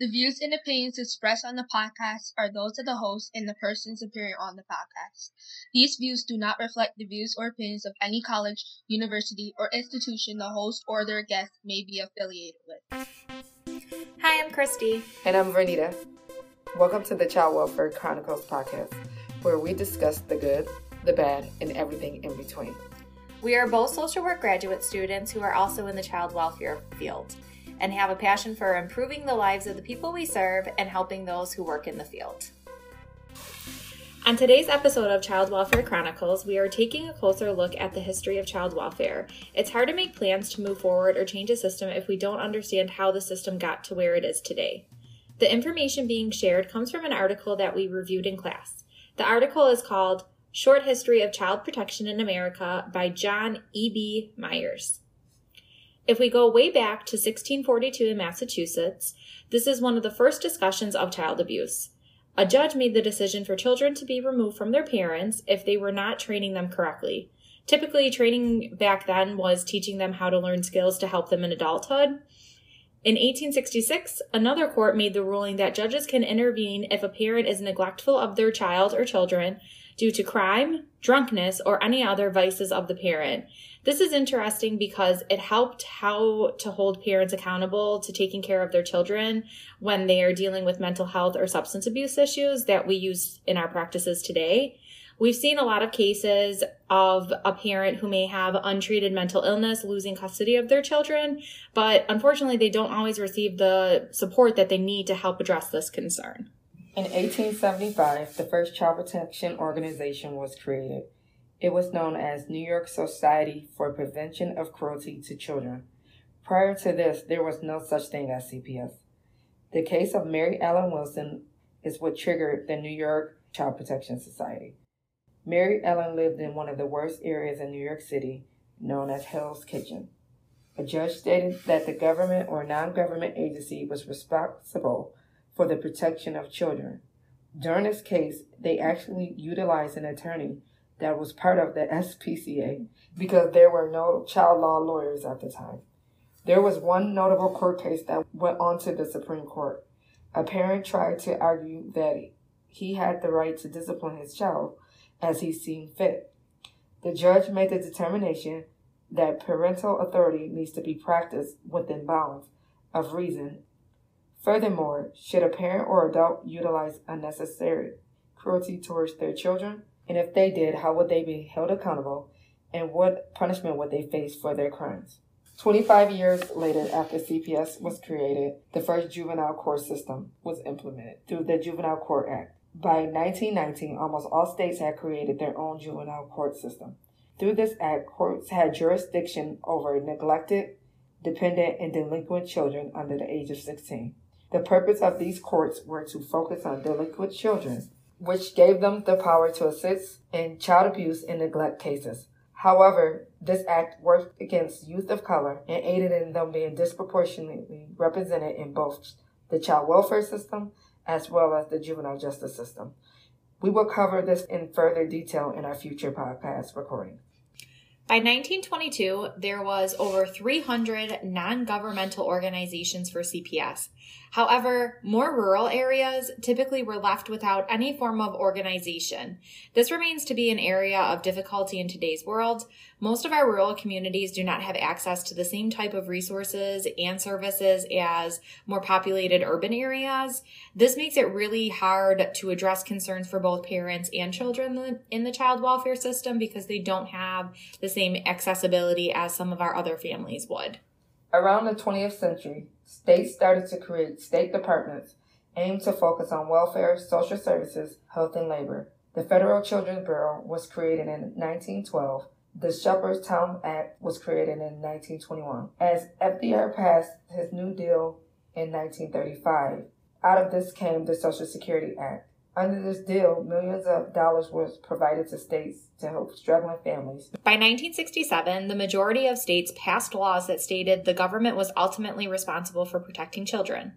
The views and opinions expressed on the podcast are those of the host and the persons appearing on the podcast. These views do not reflect the views or opinions of any college, university, or institution the host or their guest may be affiliated with. Hi, I'm Christy. And I'm Vernita. Welcome to the Child Welfare Chronicles podcast, where we discuss the good, the bad, and everything in between. We are both social work graduate students who are also in the child welfare field and have a passion for improving the lives of the people we serve and helping those who work in the field. On today's episode of Child Welfare Chronicles, we are taking a closer look at the history of child welfare. It's hard to make plans to move forward or change a system if we don't understand how the system got to where it is today. The information being shared comes from an article that we reviewed in class. The article is called Short History of Child Protection in America by John E.B. Myers. If we go way back to 1642 in Massachusetts, this is one of the first discussions of child abuse. A judge made the decision for children to be removed from their parents if they were not training them correctly. Typically, training back then was teaching them how to learn skills to help them in adulthood. In 1866, another court made the ruling that judges can intervene if a parent is neglectful of their child or children due to crime, drunkenness, or any other vices of the parent. This is interesting because it helped how to hold parents accountable to taking care of their children when they are dealing with mental health or substance abuse issues that we use in our practices today. We've seen a lot of cases of a parent who may have untreated mental illness losing custody of their children, but unfortunately, they don't always receive the support that they need to help address this concern. In 1875, the first child protection organization was created. It was known as New York Society for Prevention of Cruelty to Children. Prior to this, there was no such thing as CPS. The case of Mary Ellen Wilson is what triggered the New York Child Protection Society. Mary Ellen lived in one of the worst areas in New York City, known as Hell's Kitchen. A judge stated that the government or non government agency was responsible for the protection of children. During this case, they actually utilized an attorney that was part of the SPCA because there were no child law lawyers at the time. There was one notable court case that went on to the Supreme Court. A parent tried to argue that he had the right to discipline his child as he seemed fit. The judge made the determination that parental authority needs to be practiced within bounds of reason Furthermore, should a parent or adult utilize unnecessary cruelty towards their children? And if they did, how would they be held accountable? And what punishment would they face for their crimes? 25 years later, after CPS was created, the first juvenile court system was implemented through the Juvenile Court Act. By 1919, almost all states had created their own juvenile court system. Through this act, courts had jurisdiction over neglected, dependent, and delinquent children under the age of 16. The purpose of these courts were to focus on delinquent children, which gave them the power to assist in child abuse and neglect cases. However, this act worked against youth of color and aided in them being disproportionately represented in both the child welfare system as well as the juvenile justice system. We will cover this in further detail in our future podcast recording. By 1922, there was over 300 non-governmental organizations for CPS. However, more rural areas typically were left without any form of organization. This remains to be an area of difficulty in today's world. Most of our rural communities do not have access to the same type of resources and services as more populated urban areas. This makes it really hard to address concerns for both parents and children in the child welfare system because they don't have the same accessibility as some of our other families would. Around the 20th century, states started to create state departments aimed to focus on welfare, social services, health, and labor. The Federal Children's Bureau was created in 1912. The Sheppard-Towner Act was created in 1921. As FDR passed his New Deal in 1935, out of this came the Social Security Act. Under this deal, millions of dollars was provided to states to help struggling families. By 1967, the majority of states passed laws that stated the government was ultimately responsible for protecting children.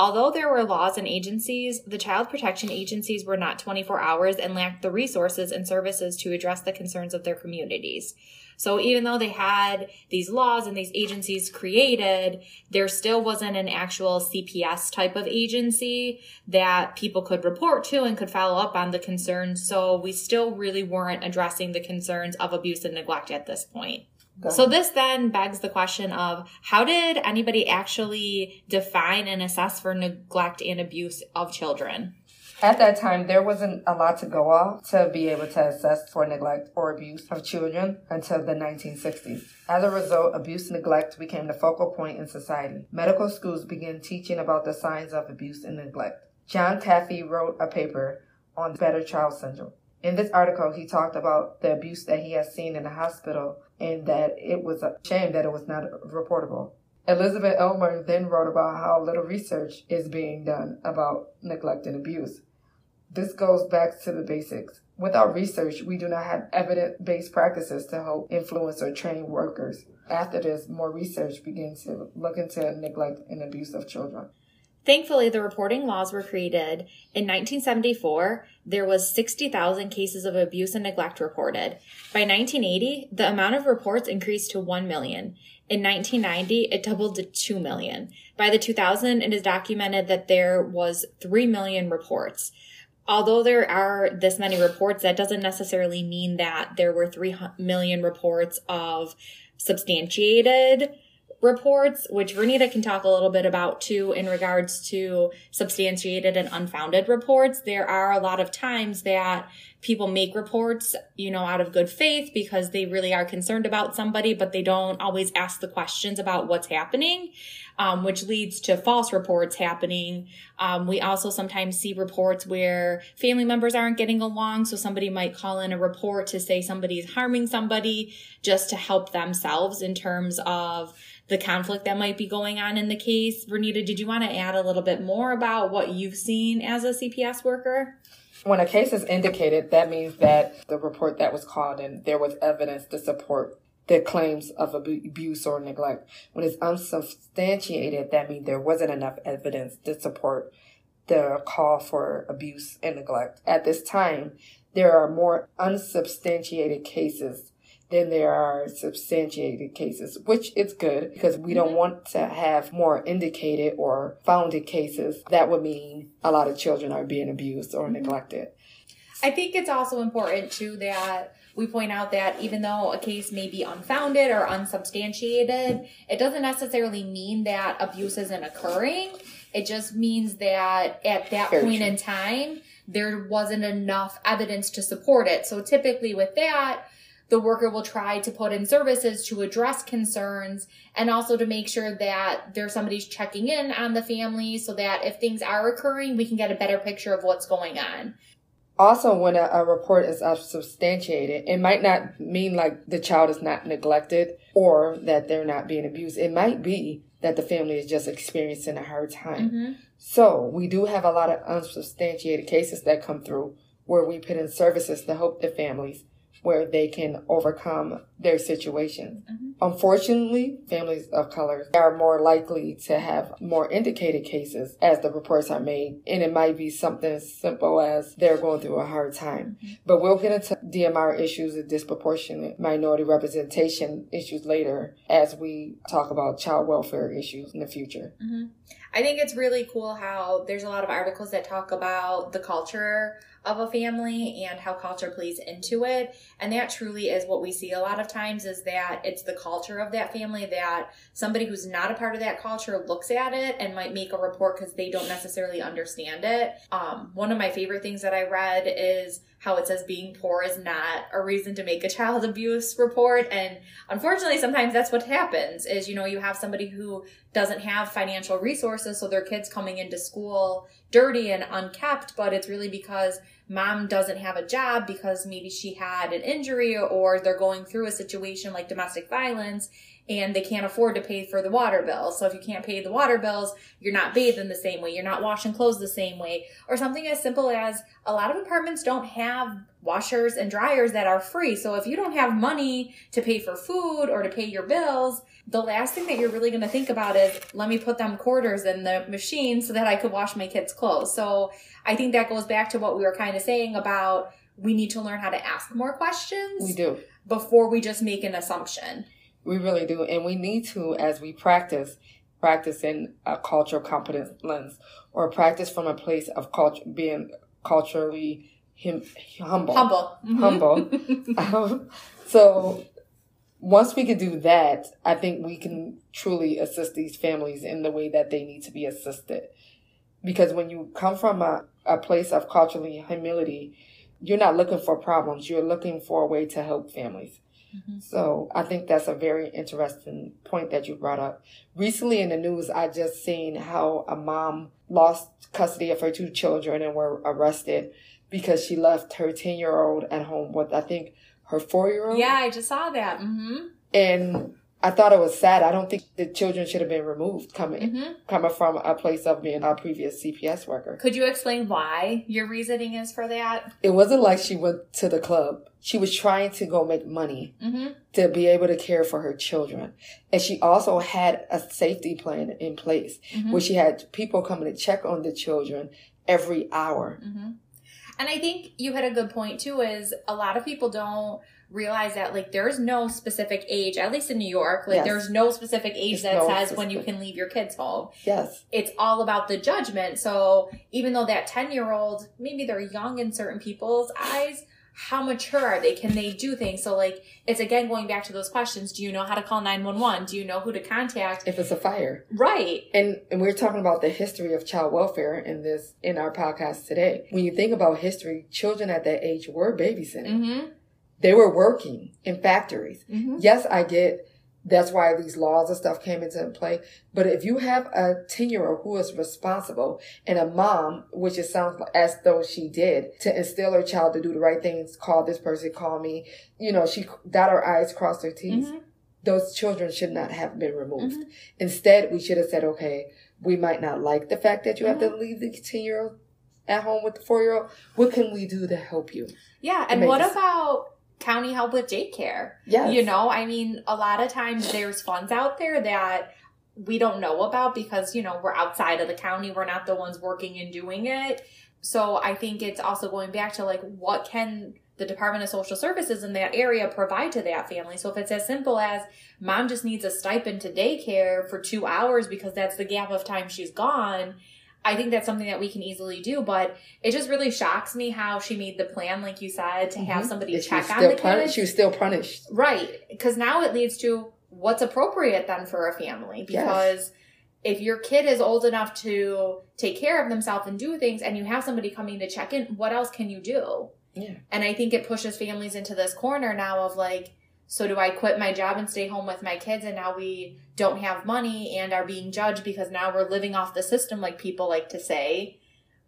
Although there were laws and agencies, the child protection agencies were not 24 hours and lacked the resources and services to address the concerns of their communities. So even though they had these laws and these agencies created, there still wasn't an actual CPS type of agency that people could report to and could follow up on the concerns. So we still really weren't addressing the concerns of abuse and neglect at this point. So this then begs the question of how did anybody actually define and assess for neglect and abuse of children? At that time, there wasn't a lot to go off to be able to assess for neglect or abuse of children until the 1960s. As a result, abuse and neglect became the focal point in society. Medical schools began teaching about the signs of abuse and neglect. John Caffey wrote a paper on battered child syndrome. In this article, he talked about the abuse that he has seen in the hospital and that it was a shame that it was not reportable. Elizabeth Elmer then wrote about how little research is being done about neglect and abuse. This goes back to the basics. Without research, we do not have evidence based practices to help influence or train workers. After this, more research begins to look into neglect and abuse of children. Thankfully, the reporting laws were created. In 1974, there was 60,000 cases of abuse and neglect reported. By 1980, the amount of reports increased to 1 million. In 1990, it doubled to 2 million. By the 2000, it is documented that there was 3 million reports although there are this many reports, that doesn't necessarily mean that there were 3 million reports of substantiated reports, which Vernita can talk a little bit about too in regards to substantiated and unfounded reports. There are a lot of times that people make reports, you know, out of good faith because they really are concerned about somebody, but they don't always ask the questions about what's happening, um, which leads to false reports happening. Um, we also sometimes see reports where family members aren't getting along. So somebody might call in a report to say somebody's harming somebody just to help themselves in terms of the conflict that might be going on in the case. Vernita, did you want to add a little bit more about what you've seen as a CPS worker? When a case is indicated, that means that the report that was called in, there was evidence to support the claims of abuse or neglect. When it's unsubstantiated, that means there wasn't enough evidence to support the call for abuse and neglect. At this time, there are more unsubstantiated cases than there are substantiated cases, which is good because we don't mm-hmm. want to have more indicated or founded cases. That would mean a lot of children are being abused or mm-hmm. neglected. I think it's also important too that we point out that even though a case may be unfounded or unsubstantiated, it doesn't necessarily mean that abuse isn't occurring. It just means that at that Very point true. in time, there wasn't enough evidence to support it. So typically with that, the worker will try to put in services to address concerns and also to make sure that there's somebody's checking in on the family so that if things are occurring, we can get a better picture of what's going on. Also, when a, a report is substantiated, it might not mean like the child is not neglected or that they're not being abused. It might be that the family is just experiencing a hard time. Mm-hmm. So we do have a lot of unsubstantiated cases that come through where we put in services to help the families where they can overcome their situation. Mm-hmm. Unfortunately, families of color are more likely to have more indicated cases as the reports are made, and it might be something as simple as they're going through a hard time. Mm-hmm. But we'll get into DMR issues and disproportionate minority representation issues later as we talk about child welfare issues in the future. Mm-hmm. I think it's really cool how there's a lot of articles that talk about the culture of a family and how culture plays into it. And that truly is what we see a lot of times is that it's the culture of that family that somebody who's not a part of that culture looks at it and might make a report because they don't necessarily understand it. Um, one of my favorite things that I read is how it says being poor is not a reason to make a child abuse report. And unfortunately, sometimes that's what happens is, you know, you have somebody who doesn't have financial resources. So their kids coming into school dirty and unkept, but it's really because mom doesn't have a job because maybe she had an injury or they're going through a situation like domestic violence and they can't afford to pay for the water bill. So if you can't pay the water bills, you're not bathing the same way, you're not washing clothes the same way, or something as simple as a lot of apartments don't have washers and dryers that are free. So if you don't have money to pay for food or to pay your bills, the last thing that you're really going to think about is let me put them quarters in the machine so that I could wash my kids' clothes. So I think that goes back to what we were kind of saying about we need to learn how to ask more questions. We do. Before we just make an assumption. We really do. And we need to, as we practice, practice in a cultural competence lens or practice from a place of culture, being culturally him, humble. Humble. Mm-hmm. Humble. um, so once we can do that, I think we can truly assist these families in the way that they need to be assisted. Because when you come from a, a place of culturally humility, you're not looking for problems. You're looking for a way to help families. Mm-hmm. So I think that's a very interesting point that you brought up. Recently in the news, I just seen how a mom lost custody of her two children and were arrested because she left her 10 year old at home with, I think, her four year old. Yeah, I just saw that. Mm-hmm. And I thought it was sad. I don't think the children should have been removed coming mm-hmm. coming from a place of being a previous CPS worker. Could you explain why your reasoning is for that? It wasn't like she went to the club. She was trying to go make money mm-hmm. to be able to care for her children. And she also had a safety plan in place mm-hmm. where she had people coming to check on the children every hour. Mm-hmm. And I think you had a good point too is a lot of people don't realize that like there's no specific age, at least in New York, like yes. there's no specific age there's that no says specific. when you can leave your kids home. Yes. It's all about the judgment. So even though that 10 year old, maybe they're young in certain people's eyes, how mature are they? Can they do things? So like it's again going back to those questions. Do you know how to call 911? Do you know who to contact? If it's a fire. Right. And and we're talking about the history of child welfare in this in our podcast today. When you think about history, children at that age were babysitting. Mm-hmm. They were working in factories. Mm-hmm. Yes, I get that's why these laws and stuff came into play. But if you have a 10 year old who is responsible and a mom, which it sounds as though she did, to instill her child to do the right things, call this person, call me, you know, she dot her I's, crossed her T's. Mm-hmm. Those children should not have been removed. Mm-hmm. Instead, we should have said, okay, we might not like the fact that you mm-hmm. have to mm-hmm. leave the 10 year old at home with the four year old. What can we do to help you? Yeah. And what about county help with daycare. Yeah. You know, I mean, a lot of times there's funds out there that we don't know about because, you know, we're outside of the county. We're not the ones working and doing it. So I think it's also going back to like, what can the Department of Social Services in that area provide to that family? So if it's as simple as mom just needs a stipend to daycare for two hours because that's the gap of time she's gone, I think that's something that we can easily do, but it just really shocks me how she made the plan, like you said, to mm-hmm. have somebody check on the kids. She was still punished, right? Because now it leads to what's appropriate then for a family. Because yes. if your kid is old enough to take care of themselves and do things, and you have somebody coming to check in, what else can you do? Yeah. And I think it pushes families into this corner now of like, so do I quit my job and stay home with my kids and now we don't have money and are being judged because now we're living off the system like people like to say.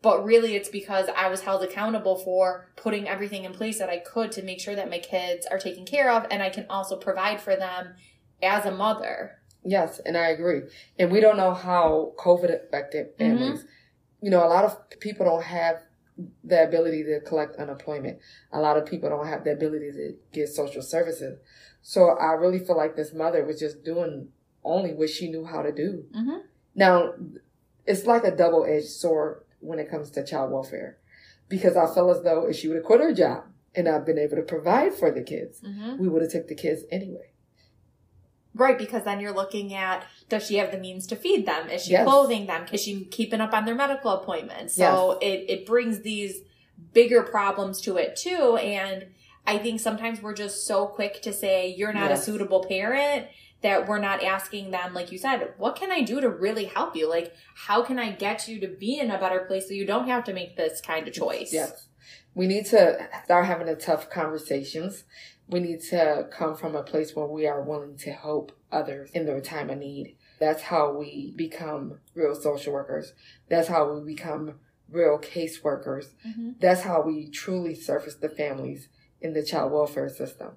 But really it's because I was held accountable for putting everything in place that I could to make sure that my kids are taken care of and I can also provide for them as a mother. Yes, and I agree. And we don't know how COVID affected mm-hmm. families. Mm-hmm. You know, a lot of people don't have the ability to collect unemployment. A lot of people don't have the ability to get social services. So I really feel like this mother was just doing only what she knew how to do. Mm-hmm. Now, it's like a double edged sword when it comes to child welfare because I feel as though if she would have quit her job and I've been able to provide for the kids, mm-hmm. we would have took the kids anyway. Right, because then you're looking at does she have the means to feed them? Is she yes. clothing them? Is she keeping up on their medical appointments? So yes. it, it brings these bigger problems to it too. And I think sometimes we're just so quick to say you're not yes. a suitable parent that we're not asking them, like you said, what can I do to really help you? Like, how can I get you to be in a better place so you don't have to make this kind of choice? Yes. We need to start having the tough conversations we need to come from a place where we are willing to help others in their time of need. That's how we become real social workers. That's how we become real caseworkers. Mm-hmm. That's how we truly service the families in the child welfare system.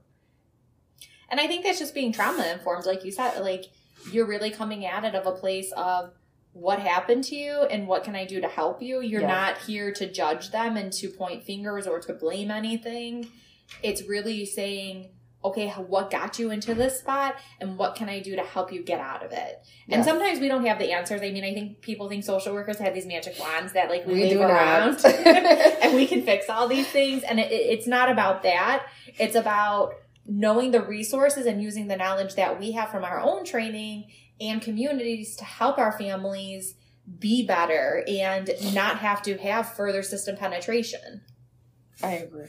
And I think that's just being trauma informed, like you said. Like you're really coming at it of a place of what happened to you and what can I do to help you. You're not here to judge them and to point fingers or to blame anything. It's really saying, okay, what got you into this spot and what can I do to help you get out of it? And Yes. sometimes we don't have the answers. I mean, I think people think social workers have these magic wands that like we, We wave around and we can fix all these things. And it, it's not about that. It's about knowing the resources and using the knowledge that we have from our own training and communities to help our families be better and not have to have further system penetration. I agree.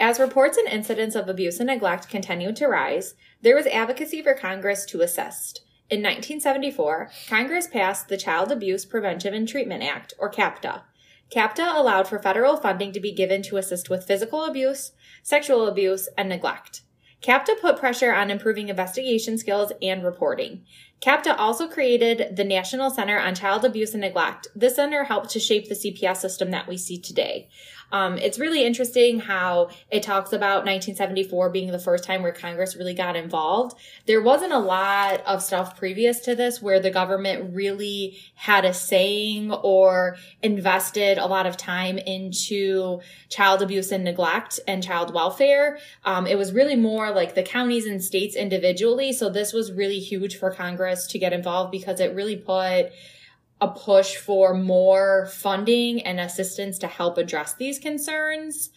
As reports and incidents of abuse and neglect continued to rise, there was advocacy for Congress to assist. In 1974, Congress passed the Child Abuse Prevention and Treatment Act, or CAPTA. CAPTA allowed for federal funding to be given to assist with physical abuse, sexual abuse, and neglect. CAPTA put pressure on improving investigation skills and reporting. CAPTA also created the National Center on Child Abuse and Neglect. This center helped to shape the CPS system that we see today. Um, it's really interesting how it talks about 1974 being the first time where Congress really got involved. There wasn't a lot of stuff previous to this where the government really had a saying or invested a lot of time into child abuse and neglect and child welfare. Um, it was really more like the counties and states individually. So this was really huge for Congress to get involved because it really put a push for more funding and assistance to help address these concerns.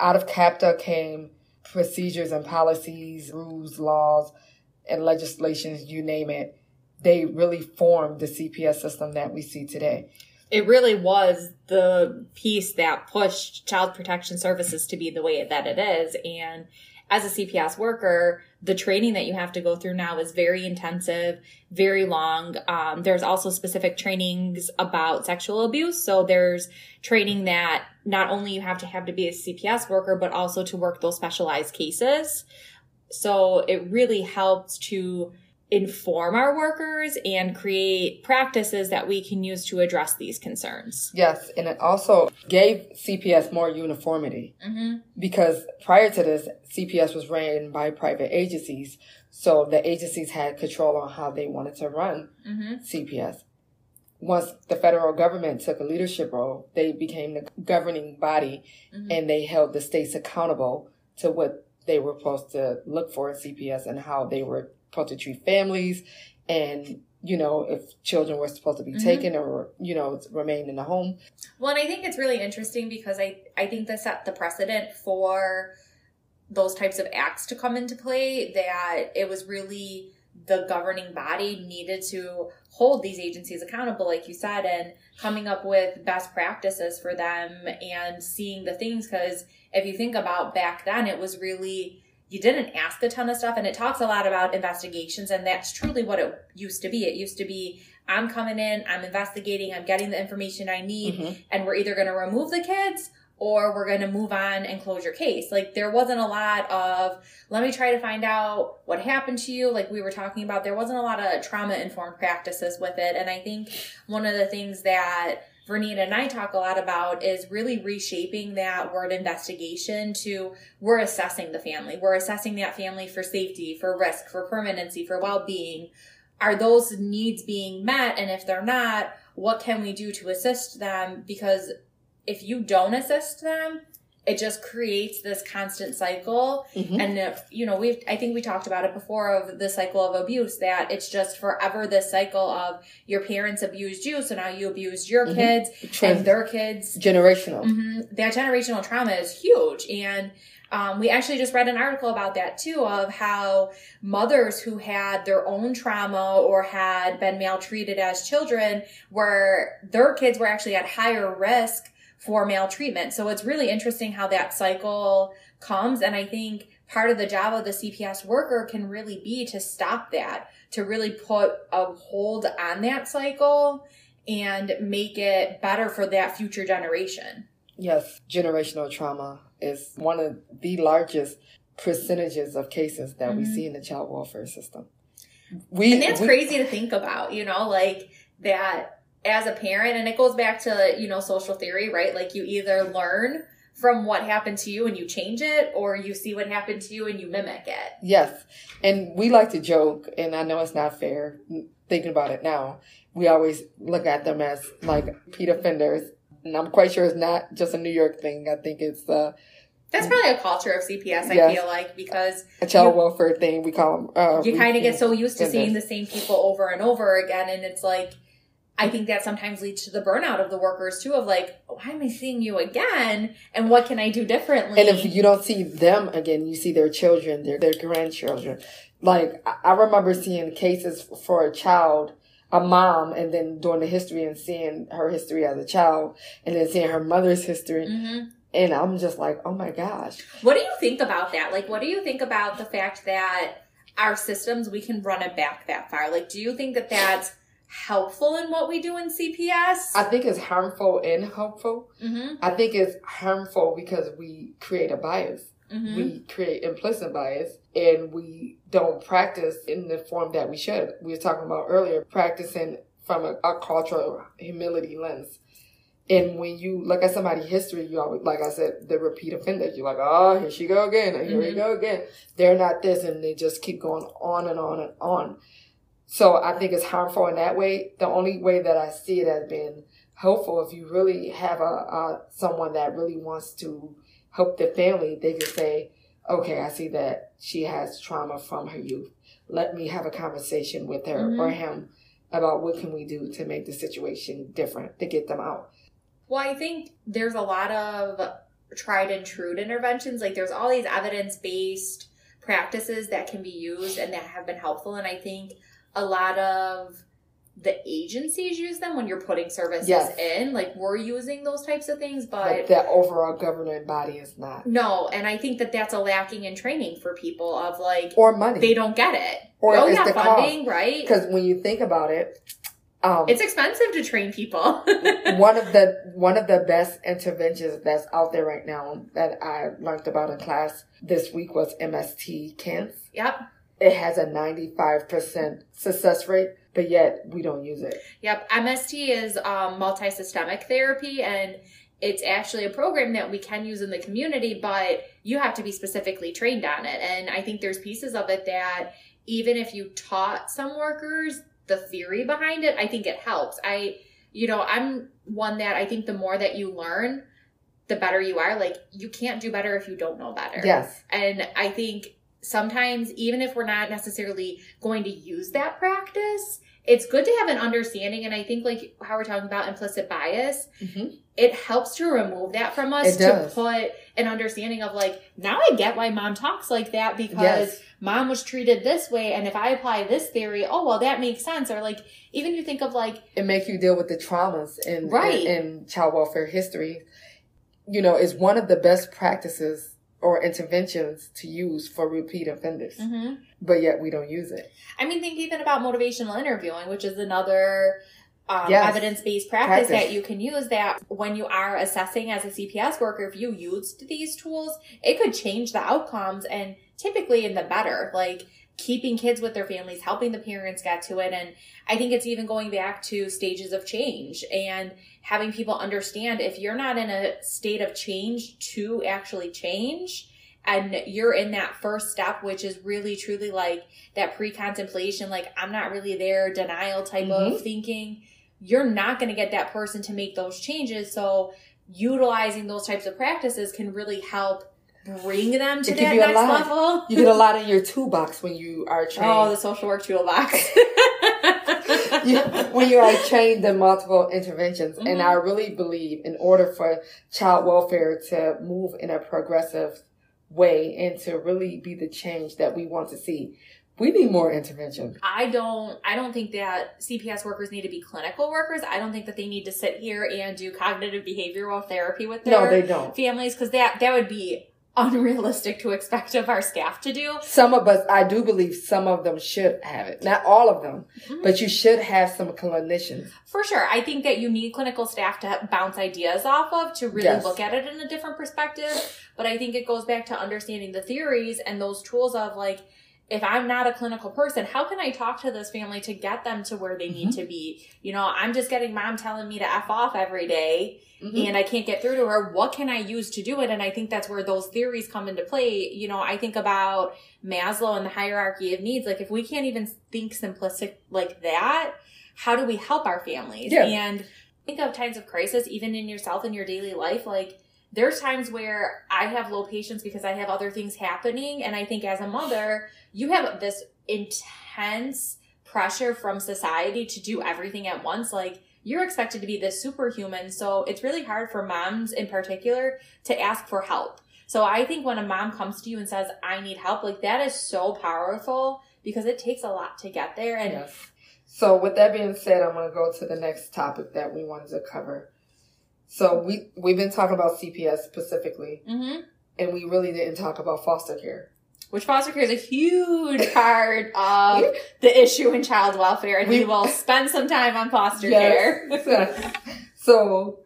Out of CAPTA came procedures and policies, rules, laws, and legislations, you name it. They really formed the CPS system that we see today. It really was the piece that pushed child protection services to be the way that it is. And as a CPS worker, the training that you have to go through now is very intensive, very long. Um, there's also specific trainings about sexual abuse. So there's training that not only you have to have to be a CPS worker, but also to work those specialized cases. So it really helps to inform our workers and create practices that we can use to address these concerns. Yes, and it also gave CPS more uniformity Mm-hmm. because prior to this, CPS was ran by private agencies. So the agencies had control on how they wanted to run Mm-hmm. CPS. Once the federal government took a leadership role, they became the governing body Mhm. and they held the states accountable to what they were supposed to look for in CPS and how they were supposed to treat families and you know if children were supposed to be Mhm. taken or you know remain in the home Well, and I think it's really interesting because I, I think that set the precedent for those types of acts to come into play that it was really the governing body needed to hold these agencies accountable like you said and coming up with best practices for them and seeing the things because if you think about back then it was really you didn't ask a ton of stuff and it talks a lot about investigations and that's truly what it used to be it used to be i'm coming in i'm investigating i'm getting the information i need Mhm. and we're either going to remove the kids or we're going to move on and close your case. Like there wasn't a lot of, let me try to find out what happened to you. Like we were talking about, there wasn't a lot of trauma informed practices with it. And I think one of the things that Vernita and I talk a lot about is really reshaping that word investigation to we're assessing the family. We're assessing that family for safety, for risk, for permanency, for well-being. Are those needs being met? And if they're not, what can we do to assist them? Because if you don't assist them, it just creates this constant cycle. Mhm. And if, you know, we've I think we talked about it before of the cycle of abuse that it's just forever this cycle of your parents abused you, so now you abused your Mhm. kids Trans- and their kids. generational hmm That generational trauma is huge. And um, we actually just read an article about that too of how mothers who had their own trauma or had been maltreated as children where their kids were actually at higher risk for maltreatment. So it's really interesting how that cycle comes. And I think part of the job of the CPS worker can really be to stop that, to really put a hold on that cycle and make it better for that future generation. yes generational trauma is one of the largest percentages of cases that we Mhm. see in the child welfare system we And that's we- crazy to think about, you know, like that as a parent, and it goes back to, you know, social theory, right? Like you either learn from what happened to you and you change it, or you see what happened to you and you mimic it. Yes. And we like to joke, and I know it's not fair thinking about it now. We always look at them as like repeat offenders. And I'm quite sure it's not just a New York thing. I think it's uh, That's probably a culture of CPS, I Yes. feel like, because a child You- welfare thing. We call them. Uh, you kind of get so used to seeing the same people over and over again and it's like i think that sometimes leads to the burnout of the workers too of like why am i seeing you again and what can i do differently And if you don't see them again, you see their children, their, their grandchildren. Like, I remember seeing cases for a child, a mom, and then doing the history and seeing her history as a child, and then seeing her mother's history. Mhm. And I'm just like, oh my gosh. what do you think about that like what do you think about the fact that our systems we can run it back that far like do you think that that's helpful in what we do in cps I think it's harmful and helpful. mm-hmm. I think it's harmful because we create a bias. Mm-hmm. We create implicit bias and we don't practice in the form that we should. We were talking about earlier, practicing from a, a cultural humility lens. And when you look at somebody's history, you always, like I said, the repeat offenders, you're like, oh, here she go again, and here we Mhm. go again. They're not this, and they just keep going on and on and on. So I think it's harmful in that way. The only way that I see it as being helpful, if you really have a, a someone that really wants to help the family, they can say, okay, I see that she has trauma from her youth. Let me have a conversation with her Mhm. or him about what can we do to make the situation different to get them out. Well, I think there's a lot of tried and true interventions. Like there's all these evidence based practices that can be used and that have been helpful. And I think a lot of the agencies use them when you're putting services Yes. in. Like we're using those types of things, But but the overall governing body is not. no. And I think that that's a lacking in training for people of like, Or money. they don't get it. Or oh yeah, the funding, right? Because when you think about it, um, It's expensive to train people. one of the one of the best interventions that's out there right now that I learned about in class this week was MST CANS. yep. It has a 95% success rate, but yet we don't use it. Yep, MST is um, multi-systemic therapy, and it's actually a program that we can use in the community, but you have to be specifically trained on it. And I think there's pieces of it that even if you taught some workers the theory behind it, I think it helps. I, you know, I'm one that I think the more that you learn, the better you are. Like you can't do better if you don't know better. Yes. And I think sometimes, even if we're not necessarily going to use that practice, it's good to have an understanding. And I think, like how we're talking about implicit bias, Mhm. it helps to remove that from us to put an understanding of, like, now I get why mom talks like that because Yes. mom was treated this way. And if I apply this theory, oh, well, that makes sense. Or, like, even you think of, like, It makes you deal with the traumas in, Right. in, in child welfare history. You know, is one of the best practices or interventions to use for repeat offenders, mhm. but yet we don't use it. I mean, think even about motivational interviewing, which is another um, Yes. evidence based practice, Practice. that you can use. That when you are assessing as a CPS worker, if you used these tools, it could change the outcomes and typically in the better. Like keeping kids with their families, helping the parents get to it. And I think it's even going back to stages of change and having people understand if you're not in a state of change to actually change and you're in that first step, which is really truly like that pre contemplation, like I'm not really there, denial type of mm-hmm. thinking, you're not going to get that person to make those changes. So utilizing those types of practices can really help bring them to It that next level. You get a lot in your toolbox when you are trained. Oh, the social work toolbox. you, when you are trained in multiple interventions. And Mhm. I really believe in order for child welfare to move in a progressive way and to really be the change that we want to see, we need more intervention. I don't I don't think that CPS workers need to be clinical workers. I don't think that they need to sit here and do cognitive behavioral therapy with their No, they don't. families because that that would be unrealistic to expect of our staff to do. Some of us, I do believe some of them should have it. Not all of them, Mhm. but you should have some clinicians. For sure. I think that you need clinical staff to bounce ideas off of to really Yes. look at it in a different perspective. But I think it goes back to understanding the theories and those tools of like, if I'm not a clinical person, how can I talk to this family to get them to where they need Mhm. to be? You know, I'm just getting mom telling me to F off every day Mhm. and I can't get through to her. What can I use to do it? And I think that's where those theories come into play. You know, I think about Maslow and the hierarchy of needs. Like, if we can't even think simplistic like that, how do we help our families? Yeah. And think of times of crisis, even in yourself in your daily life. Like, there's times where I have low patience because I have other things happening. And I think as a mother, you have this intense pressure from society to do everything at once. Like, you're expected to be this superhuman. So it's really hard for moms in particular to ask for help. So I think when a mom comes to you and says, I need help, like that is so powerful because it takes a lot to get there. And Yes. So with that being said, I'm going to go to the next topic that we wanted to cover. So we we've been talking about CPS specifically, Mhm. and we really didn't talk about foster care. Which foster care is a huge part of the issue in child welfare. And we, We- will spend some time on foster Yes. care. so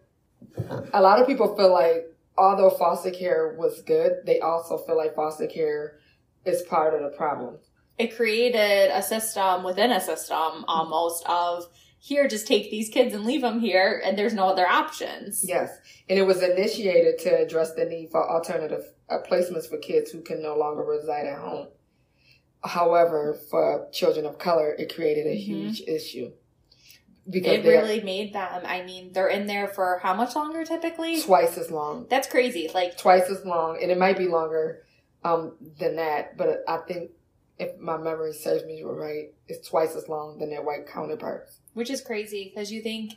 a lot of people feel like although foster care was good, they also feel like foster care is part of the problem. it created a system within a system almost of here, just take these kids and leave them here, and there's no other options. Yes, and it was initiated to address the need for alternative uh, placements for kids who can no longer reside at home. However, for children of color, it created a Mhm. huge issue because It really made them. I mean, they're in there for how much longer typically? twice as long, That's crazy. Like, twice as long, and it might be longer um, than that. But I think if my memory serves me right, it's twice as long than their white counterparts. Which is crazy because you think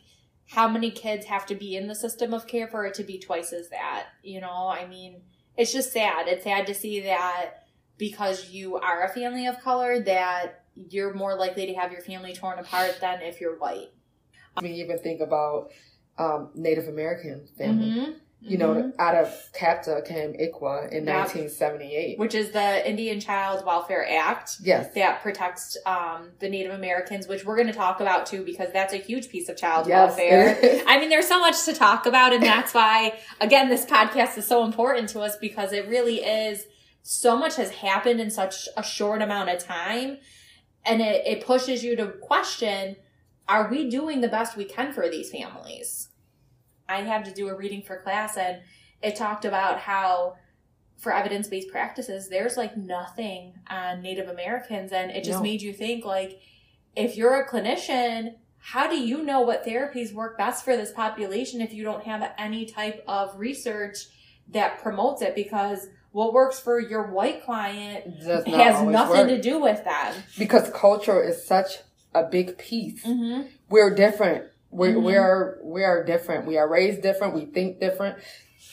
how many kids have to be in the system of care for it to be twice as that. You know, I mean, it's just sad. It's sad to see that because you are a family of color that you're more likely to have your family torn apart than if you're white. I mean, even think about um, Native American families. Mhm. You know, Mhm. out of CAPTA came ICWA in Yep. 1978. which is the Indian Child Welfare Act Yes. that protects um, the Native Americans, which we're going to talk about too because that's a huge piece of child Yes. welfare. I mean, there's so much to talk about, and that's why, again, this podcast is so important to us because it really is so much has happened in such a short amount of time, and it, it pushes you to question are we doing the best we can for these families? I had to do a reading for class, and it talked about how for evidence based practices, there's like nothing on Native Americans, and it just No. made you think like, if you're a clinician, how do you know what therapies work best for this population if you don't have any type of research that promotes it? Because what works for your white client not has nothing work. to do with that. because culture is such a big piece. Mm-hmm. We're different. We're, Mhm. we are we are different. We are raised different. We think different.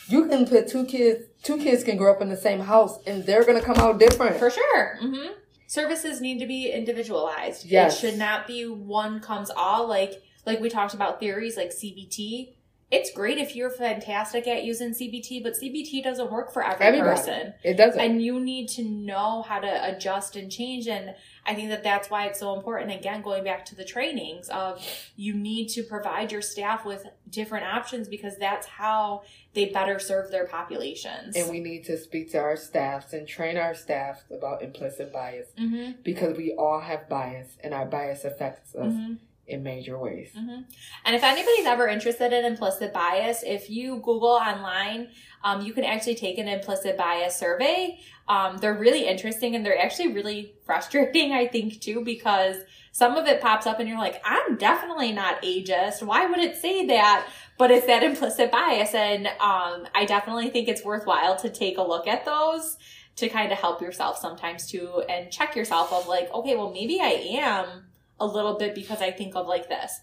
You can put two kids. Two kids can grow up in the same house, and they're gonna come out different. For sure. Mm-hmm. Services need to be individualized. Yes. It should not be one comes all. Like like we talked about theories like CBT. It's great if you're fantastic at using CBT, but CBT doesn't work for every Everybody. person. It doesn't. And you need to know how to adjust and change. And I think that that's why it's so important. Again, going back to the trainings of you need to provide your staff with different options because that's how they better serve their populations. and we need to speak to our staffs and train our staffs about implicit bias hmm because we all have bias, and our bias affects us hmm in major ways. hmm And if anybody's ever interested in implicit bias, if you Google online, um, you can actually take an implicit bias survey. Um, they're really interesting and they're actually really frustrating, I think, too, because some of it pops up and you're like, I'm definitely not ageist. Why would it say that? But it's that implicit bias. And um, I definitely think it's worthwhile to take a look at those to kind of help yourself sometimes too and check yourself of like, okay, well, maybe I am a little bit because I think of like this.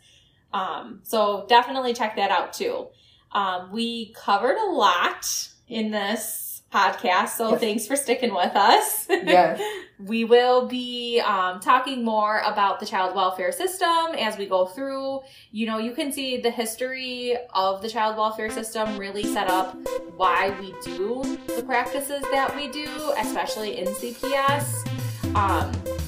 Um, so definitely check that out too. Um, we covered a lot in this podcast, so Yes. thanks for sticking with us. Yes. we will be um, talking more about the child welfare system as we go through. You know, you can see the history of the child welfare system really set up why we do the practices that we do, especially in CPS.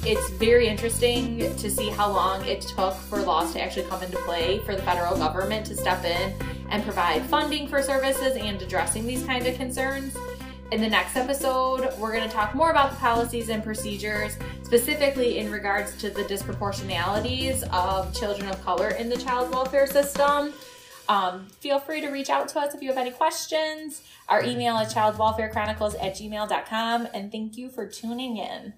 It's very interesting to see how long it took for laws to actually come into play for the federal government to step in and provide funding for services and addressing these kind of concerns. In the next episode, we're going to talk more about the policies and procedures, specifically in regards to the disproportionalities of children of color in the child welfare system. Um, feel free to reach out to us if you have any questions. Our email is childwelfarechronicles at gmail.com. And thank you for tuning in.